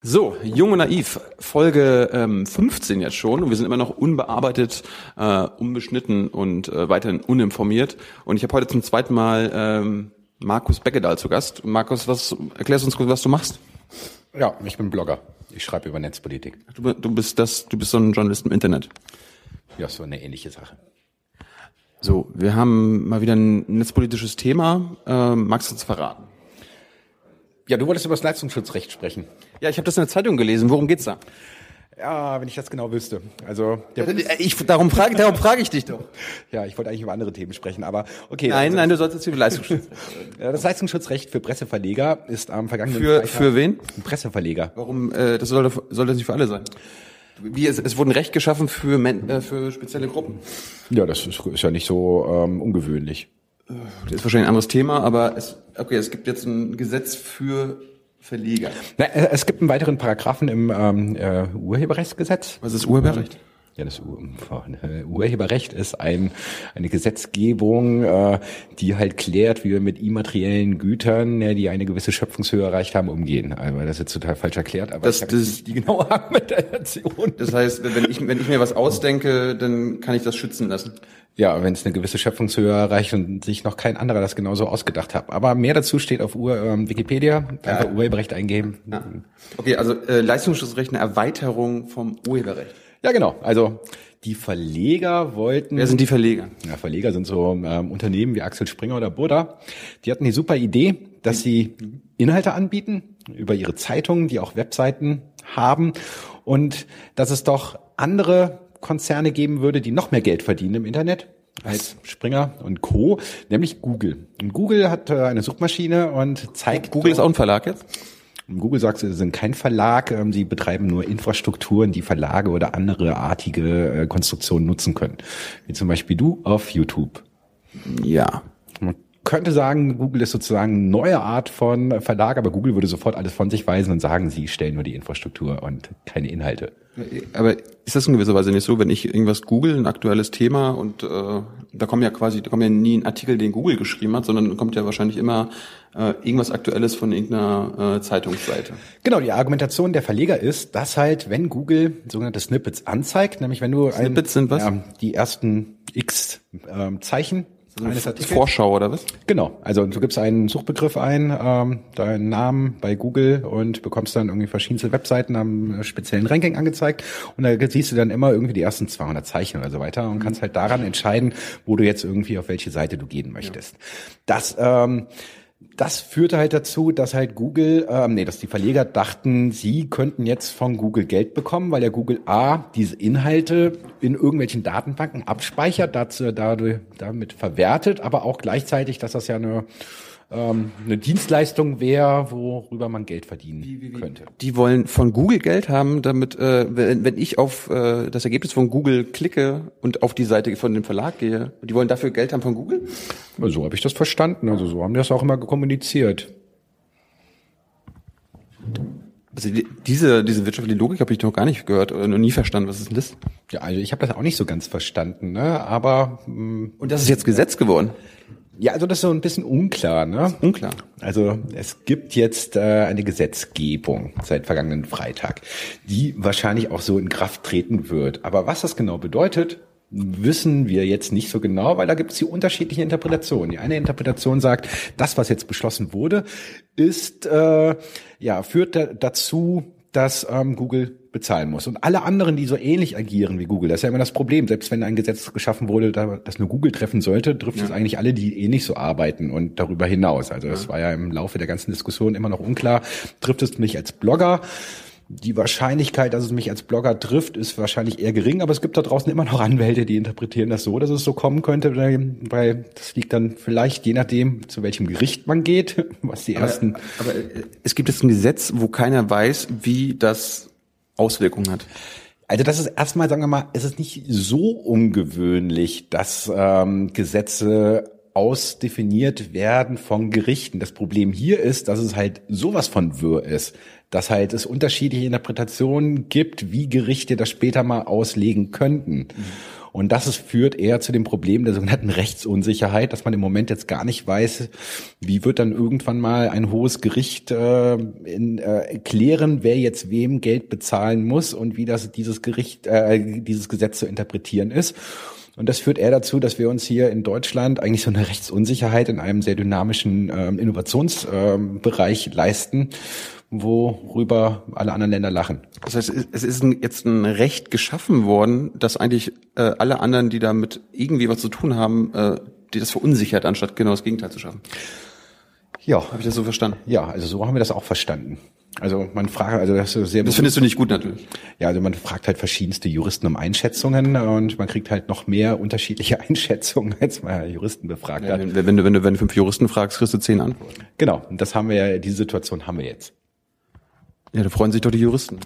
So, Jung und Naiv, Folge ähm, 15 jetzt schon und wir sind immer noch unbearbeitet, äh, unbeschnitten und äh, weiterhin uninformiert. Und ich habe heute zum zweiten Mal ähm, Markus Beckedahl zu Gast. Markus, was erklärst uns kurz, was du machst? Ja, ich bin Blogger. Ich schreibe über Netzpolitik. Du, du bist das, du bist so ein Journalist im Internet. Ja, so eine ähnliche Sache. So, wir haben mal wieder ein netzpolitisches Thema. Äh, magst du uns verraten? Ja, du wolltest über das Leistungsschutzrecht sprechen. Ja, ich habe das in der Zeitung gelesen. Worum geht's da? Ja, wenn ich das genau wüsste. Also Bundes ich, darum frage darum frage ich dich doch. Ja, ich wollte eigentlich über andere Themen sprechen, aber okay. Nein, also, nein, du sollst jetzt über Leistungsschutz. das Leistungsschutzrecht für Presseverleger ist am vergangenen für Freitag für wen? Presseverleger. Warum? Äh, das soll soll das nicht für alle sein? Wie es, es wurden Recht geschaffen für Men, äh, für spezielle Gruppen. Ja, das ist, ist ja nicht so ähm, ungewöhnlich. Das ist wahrscheinlich ein anderes Thema, aber es, okay, es gibt jetzt ein Gesetz für Verleger. Na, äh, es gibt einen weiteren Paragraphen im ähm, äh, Urheberrechtsgesetz. Was ist Urheberrecht? Ja, das äh, Urheberrecht ist ein, eine Gesetzgebung, äh, die halt klärt, wie wir mit immateriellen Gütern, ja, die eine gewisse Schöpfungshöhe erreicht haben, umgehen. Also das ist jetzt total falsch erklärt, aber das, das ist die genaue Argumentation. Das heißt, wenn ich, wenn ich mir was ausdenke, dann kann ich das schützen lassen. Ja, wenn es eine gewisse Schöpfungshöhe erreicht und sich noch kein anderer das genauso ausgedacht hat. Aber mehr dazu steht auf Ur, ähm, Wikipedia. Einfach ja. Urheberrecht eingeben. Ja. Okay, also äh, Leistungsschutzrecht eine Erweiterung vom Urheberrecht. Ja, genau. Also die Verleger wollten. Wer sind die Verleger? Ja, Verleger sind so ähm, Unternehmen wie Axel Springer oder Buddha. Die hatten die super Idee, dass sie Inhalte anbieten über ihre Zeitungen, die auch Webseiten haben und dass es doch andere Konzerne geben würde, die noch mehr Geld verdienen im Internet als Springer und Co., nämlich Google. Und Google hat äh, eine Suchmaschine und zeigt. Google ist auch ein Verlag jetzt? Google sagt, sie sind kein Verlag, ähm, sie betreiben nur Infrastrukturen, die Verlage oder andere artige äh, Konstruktionen nutzen können. Wie zum Beispiel du auf YouTube. Ja. Könnte sagen, Google ist sozusagen eine neue Art von Verlag, aber Google würde sofort alles von sich weisen und sagen, sie stellen nur die Infrastruktur und keine Inhalte. Aber ist das in gewisser Weise nicht so, wenn ich irgendwas google, ein aktuelles Thema und äh, da kommen ja quasi, da kommt ja nie ein Artikel, den Google geschrieben hat, sondern kommt ja wahrscheinlich immer äh, irgendwas Aktuelles von irgendeiner äh, Zeitungsseite. Genau, die Argumentation der Verleger ist, dass halt, wenn Google sogenannte Snippets anzeigt, nämlich wenn du Snippets ein, sind was? Ja, die ersten X ähm, Zeichen eines Artikels. Vorschau oder was? Genau. Also du gibst einen Suchbegriff ein, ähm, deinen Namen bei Google und bekommst dann irgendwie verschiedenste Webseiten am speziellen Ranking angezeigt und da siehst du dann immer irgendwie die ersten 200 Zeichen oder so weiter und kannst halt daran entscheiden, wo du jetzt irgendwie auf welche Seite du gehen möchtest. Ja. Das ähm, das führte halt dazu, dass halt Google, ähm, nee, dass die Verleger dachten, sie könnten jetzt von Google Geld bekommen, weil ja Google A diese Inhalte in irgendwelchen Datenbanken abspeichert, dazu, dadurch, damit verwertet, aber auch gleichzeitig, dass das ja eine ähm, eine Dienstleistung wäre, worüber man Geld verdienen wie, wie, wie. könnte. Die wollen von Google Geld haben, damit, äh, wenn, wenn ich auf äh, das Ergebnis von Google klicke und auf die Seite von dem Verlag gehe, die wollen dafür Geld haben von Google? So habe ich das verstanden. Also so haben die das auch immer kommuniziert. Also diese, diese wirtschaftliche Logik habe ich noch gar nicht gehört oder noch nie verstanden. Was ist denn das? Ja, also ich habe das auch nicht so ganz verstanden, ne? Aber mh, mm, und das ist jetzt Gesetz geworden. Ja, also das ist so ein bisschen unklar, ne? Unklar. Also es gibt jetzt äh, eine Gesetzgebung seit vergangenen Freitag, die wahrscheinlich auch so in Kraft treten wird. Aber was das genau bedeutet, wissen wir jetzt nicht so genau, weil da gibt es die unterschiedlichen Interpretationen. Die eine Interpretation sagt, das, was jetzt beschlossen wurde, ist äh, ja führt dazu, dass ähm, Google bezahlen muss. Und alle anderen, die so ähnlich agieren wie Google, das ist ja immer das Problem. Selbst wenn ein Gesetz geschaffen wurde, das nur Google treffen sollte, trifft ja. es eigentlich alle, die ähnlich so arbeiten und darüber hinaus. Also das ja. war ja im Laufe der ganzen Diskussion immer noch unklar. Trifft es mich als Blogger? Die Wahrscheinlichkeit, dass es mich als Blogger trifft, ist wahrscheinlich eher gering, aber es gibt da draußen immer noch Anwälte, die interpretieren das so, dass es so kommen könnte, weil das liegt dann vielleicht je nachdem, zu welchem Gericht man geht, was die ersten. Aber, aber es gibt jetzt ein Gesetz, wo keiner weiß, wie das Auswirkungen hat. Also das ist erstmal, sagen wir mal, es ist nicht so ungewöhnlich, dass ähm, Gesetze ausdefiniert werden von Gerichten. Das Problem hier ist, dass es halt sowas von wirr ist, dass halt es unterschiedliche Interpretationen gibt, wie Gerichte das später mal auslegen könnten. Mhm. Und das ist, führt eher zu dem Problem der sogenannten Rechtsunsicherheit, dass man im Moment jetzt gar nicht weiß, wie wird dann irgendwann mal ein hohes Gericht äh, in, äh, klären, wer jetzt wem Geld bezahlen muss und wie das dieses Gericht, äh, dieses Gesetz zu interpretieren ist. Und das führt eher dazu, dass wir uns hier in Deutschland eigentlich so eine Rechtsunsicherheit in einem sehr dynamischen ähm, Innovationsbereich ähm, leisten, worüber alle anderen Länder lachen. Das heißt, es ist jetzt ein Recht geschaffen worden, dass eigentlich äh, alle anderen, die damit irgendwie was zu tun haben, äh, die das verunsichert, anstatt genau das Gegenteil zu schaffen. Ja. Habe ich das so verstanden? Ja, also so haben wir das auch verstanden. Also man fragt, also das ist sehr. Das findest du nicht gut natürlich. Ja, also man fragt halt verschiedenste Juristen um Einschätzungen und man kriegt halt noch mehr unterschiedliche Einschätzungen, als man Juristen befragt ja, hat. Wenn, wenn, du wenn du wenn du fünf Juristen fragst, kriegst du zehn Antworten. Genau, und das haben wir ja. Diese Situation haben wir jetzt. Ja, da freuen sich doch die Juristen.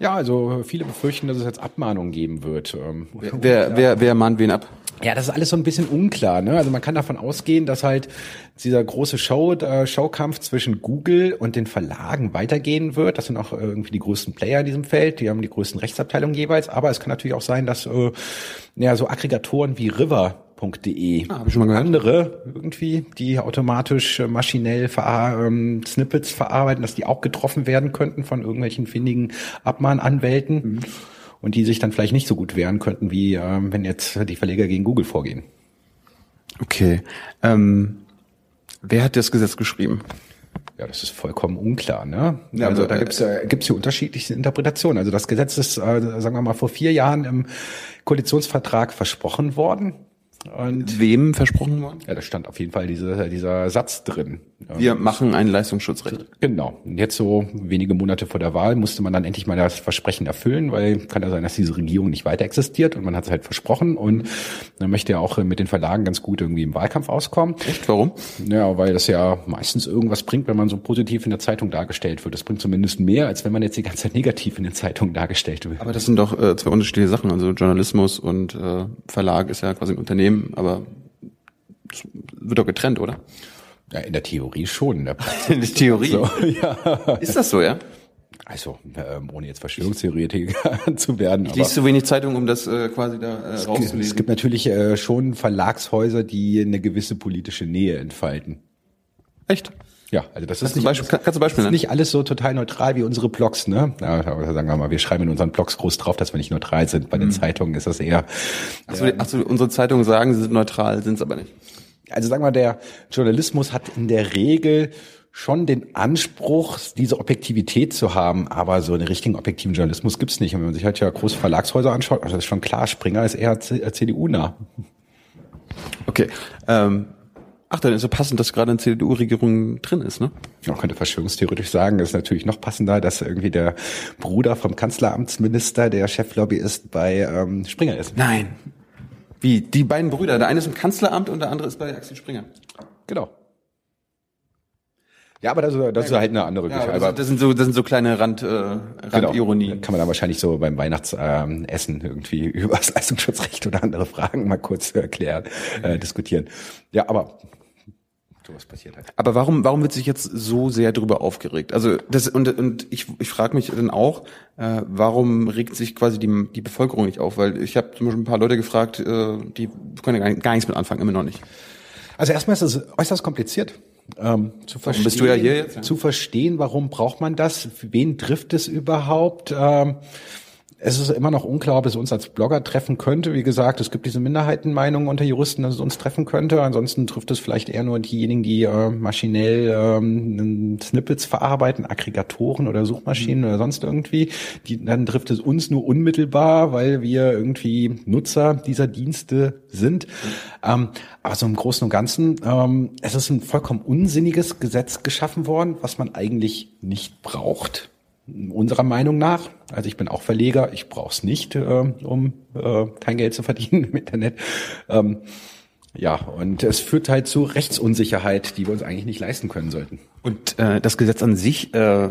Ja, also viele befürchten, dass es jetzt Abmahnungen geben wird. Ähm, wer, wer, wer, wer mahnt wen ab? Ja, das ist alles so ein bisschen unklar. Ne? Also man kann davon ausgehen, dass halt dieser große Show, äh, Showkampf zwischen Google und den Verlagen weitergehen wird. Das sind auch irgendwie die größten Player in diesem Feld. Die haben die größten Rechtsabteilungen jeweils. Aber es kann natürlich auch sein, dass äh, ja, so Aggregatoren wie River Ah, ich schon mal gehört. Andere irgendwie, die automatisch äh, maschinell ver ähm, Snippets verarbeiten, dass die auch getroffen werden könnten von irgendwelchen findigen Abmahnanwälten. Mhm und die sich dann vielleicht nicht so gut wehren könnten, wie ähm, wenn jetzt die Verleger gegen Google vorgehen. Okay. Ähm, wer hat das Gesetz geschrieben? Ja, das ist vollkommen unklar. Ne? Ja, also da äh, gibt's ja gibt's hier unterschiedliche Interpretationen. Also das Gesetz ist, äh, sagen wir mal, vor vier Jahren im Koalitionsvertrag versprochen worden. Und Wem versprochen worden? Ja, da stand auf jeden Fall dieser, dieser Satz drin. Wir machen ein Leistungsschutzrecht. Genau. Und jetzt so wenige Monate vor der Wahl musste man dann endlich mal das Versprechen erfüllen, weil kann ja sein, dass diese Regierung nicht weiter existiert und man hat es halt versprochen und man möchte ja auch mit den Verlagen ganz gut irgendwie im Wahlkampf auskommen. Echt? Warum? Ja, weil das ja meistens irgendwas bringt, wenn man so positiv in der Zeitung dargestellt wird. Das bringt zumindest mehr, als wenn man jetzt die ganze Zeit negativ in den Zeitungen dargestellt wird. Aber das sind doch äh, zwei unterschiedliche Sachen. Also Journalismus und äh, Verlag ist ja quasi ein Unternehmen, aber das wird doch getrennt, oder? Ja, in der Theorie schon. In der, in der Theorie? So, ja. Ist das so, ja? Also, ähm, ohne jetzt Verschwörungstheoretiker zu werden. Ich lese zu wenig Zeitung, um das äh, quasi da äh, rauszulesen. Es gibt natürlich äh, schon Verlagshäuser, die eine gewisse politische Nähe entfalten. Echt? Ja, also das ist, nicht, Beispiel, alles, kannst du Beispiel ist nicht alles so total neutral wie unsere Blogs, ne? Ja, sagen wir mal, wir schreiben in unseren Blogs groß drauf, dass wir nicht neutral sind. Bei den mhm. Zeitungen ist das eher. Achso, äh, ach unsere Zeitungen sagen, sie sind neutral, sind es aber nicht. Also sagen wir, der Journalismus hat in der Regel schon den Anspruch, diese Objektivität zu haben, aber so einen richtigen objektiven Journalismus gibt's nicht. Und wenn man sich halt ja große Verlagshäuser anschaut, also das ist schon klar, Springer ist eher CDU-nah. Okay. Ähm, ach, dann ist so passend, dass gerade eine CDU-Regierung drin ist, ne? Man könnte verschwörungstheoretisch sagen, ist natürlich noch passender, dass irgendwie der Bruder vom Kanzleramtsminister der Cheflobbyist bei ähm, Springer ist. Nein, wie? Die beiden Brüder. Der eine ist im Kanzleramt und der andere ist bei Axel Springer. Genau. Ja, aber das, das ist halt eine andere Geschichte. Ja, das, sind so, das sind so kleine Rand, äh, Randironie. Genau. Kann man dann wahrscheinlich so beim Weihnachtsessen ähm, irgendwie über das Leistungsschutzrecht oder andere Fragen mal kurz erklären, äh, diskutieren. Ja, aber sowas passiert halt. Aber warum, warum wird sich jetzt so sehr darüber aufgeregt? Also das und und ich, ich frage mich dann auch, äh, warum regt sich quasi die, die Bevölkerung nicht auf? Weil ich habe zum Beispiel ein paar Leute gefragt, äh, die können gar, gar nichts mit anfangen, immer noch nicht. Also erstmal ist es äußerst kompliziert. Ähm, zu verstehen, bist du ja hier jetzt? Zu verstehen, warum braucht man das? Wen trifft es überhaupt? Ähm, es ist immer noch unklar, ob es uns als Blogger treffen könnte. Wie gesagt, es gibt diese Minderheitenmeinungen unter Juristen, dass es uns treffen könnte. Ansonsten trifft es vielleicht eher nur diejenigen, die äh, maschinell ähm, Snippets verarbeiten, Aggregatoren oder Suchmaschinen mhm. oder sonst irgendwie. Die, dann trifft es uns nur unmittelbar, weil wir irgendwie Nutzer dieser Dienste sind. Mhm. Ähm, aber so im Großen und Ganzen, ähm, es ist ein vollkommen unsinniges Gesetz geschaffen worden, was man eigentlich nicht braucht unserer Meinung nach. Also ich bin auch Verleger, ich brauche es nicht, äh, um äh, kein Geld zu verdienen im Internet. Ähm, ja, und es führt halt zu Rechtsunsicherheit, die wir uns eigentlich nicht leisten können sollten. Und äh, das Gesetz an sich, äh,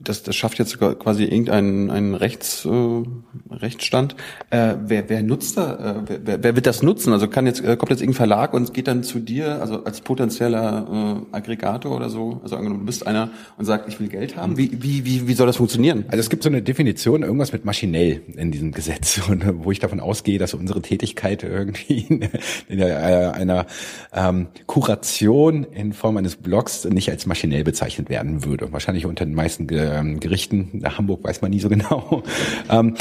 das, das schafft jetzt quasi irgendeinen einen Rechts, äh, Rechtsstand. Äh, wer, wer nutzt da, äh, wer, wer wird das nutzen? Also kann jetzt, äh, kommt jetzt irgendein Verlag und geht dann zu dir, also als potenzieller äh, Aggregator oder so, also angenommen, du bist einer und sagt, ich will Geld haben. Wie, wie, wie, wie soll das funktionieren? Also es gibt so eine Definition, irgendwas mit maschinell in diesem Gesetz, und, äh, wo ich davon ausgehe, dass unsere Tätigkeit irgendwie in, in einer, einer ähm, Kuration in Form eines Blogs nicht als maschinell bezeichnet werden würde. Wahrscheinlich unter den meisten ähm, Gerichten. Nach Hamburg weiß man nie so genau. ähm,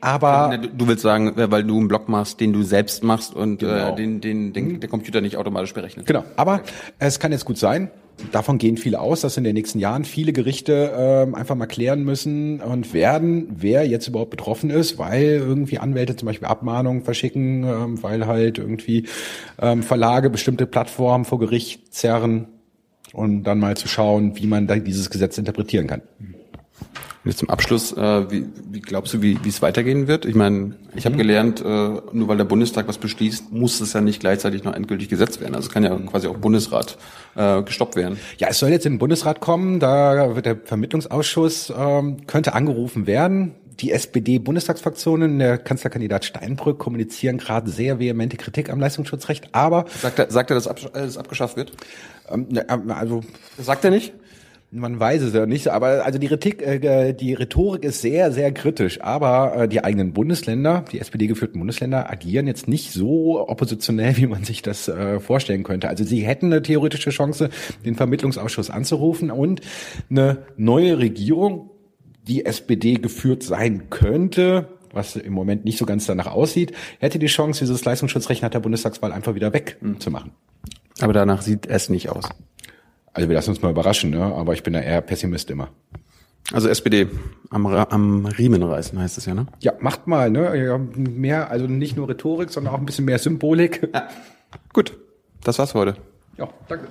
aber du willst sagen, äh, weil du einen Blog machst, den du selbst machst und äh, genau. äh, den, den, den der Computer nicht automatisch berechnet. Genau. Aber es kann jetzt gut sein. Davon gehen viele aus, dass in den nächsten Jahren viele Gerichte ähm, einfach mal klären müssen und werden, wer jetzt überhaupt betroffen ist, weil irgendwie Anwälte zum Beispiel Abmahnungen verschicken, ähm, weil halt irgendwie ähm, Verlage bestimmte Plattformen vor Gericht zerren und dann mal zu schauen, wie man da dieses Gesetz interpretieren kann. Jetzt zum Abschluss, äh, wie, wie glaubst du, wie, wie es weitergehen wird? Ich meine, ich habe mhm. gelernt, äh, nur weil der Bundestag was beschließt, muss es ja nicht gleichzeitig noch endgültig gesetzt werden. Also es kann ja quasi auch Bundesrat äh, gestoppt werden. Ja, es soll jetzt in den Bundesrat kommen, da wird der Vermittlungsausschuss ähm, könnte angerufen werden. Die SPD-Bundestagsfraktionen, der Kanzlerkandidat Steinbrück kommunizieren gerade sehr vehemente Kritik am Leistungsschutzrecht, aber... Sagt er, sagt er dass es abgeschafft wird? Ähm, ähm, also... Sagt er nicht? Man weiß es ja nicht, aber also die, Rhetorik, äh, die Rhetorik ist sehr, sehr kritisch. Aber äh, die eigenen Bundesländer, die SPD-geführten Bundesländer, agieren jetzt nicht so oppositionell, wie man sich das äh, vorstellen könnte. Also sie hätten eine theoretische Chance, den Vermittlungsausschuss anzurufen und eine neue Regierung, die SPD geführt sein könnte, was im Moment nicht so ganz danach aussieht, hätte die Chance, dieses Leistungsschutzrecht nach der Bundestagswahl einfach wieder wegzumachen. Aber danach sieht es nicht aus. Also wir lassen uns mal überraschen, ne? aber ich bin da eher Pessimist immer. Also SPD am, am Riemen reißen heißt es ja, ne? Ja, macht mal, ne? Ja, mehr, also nicht nur Rhetorik, sondern auch ein bisschen mehr Symbolik. Ja. Gut, das war's für heute. Ja, danke.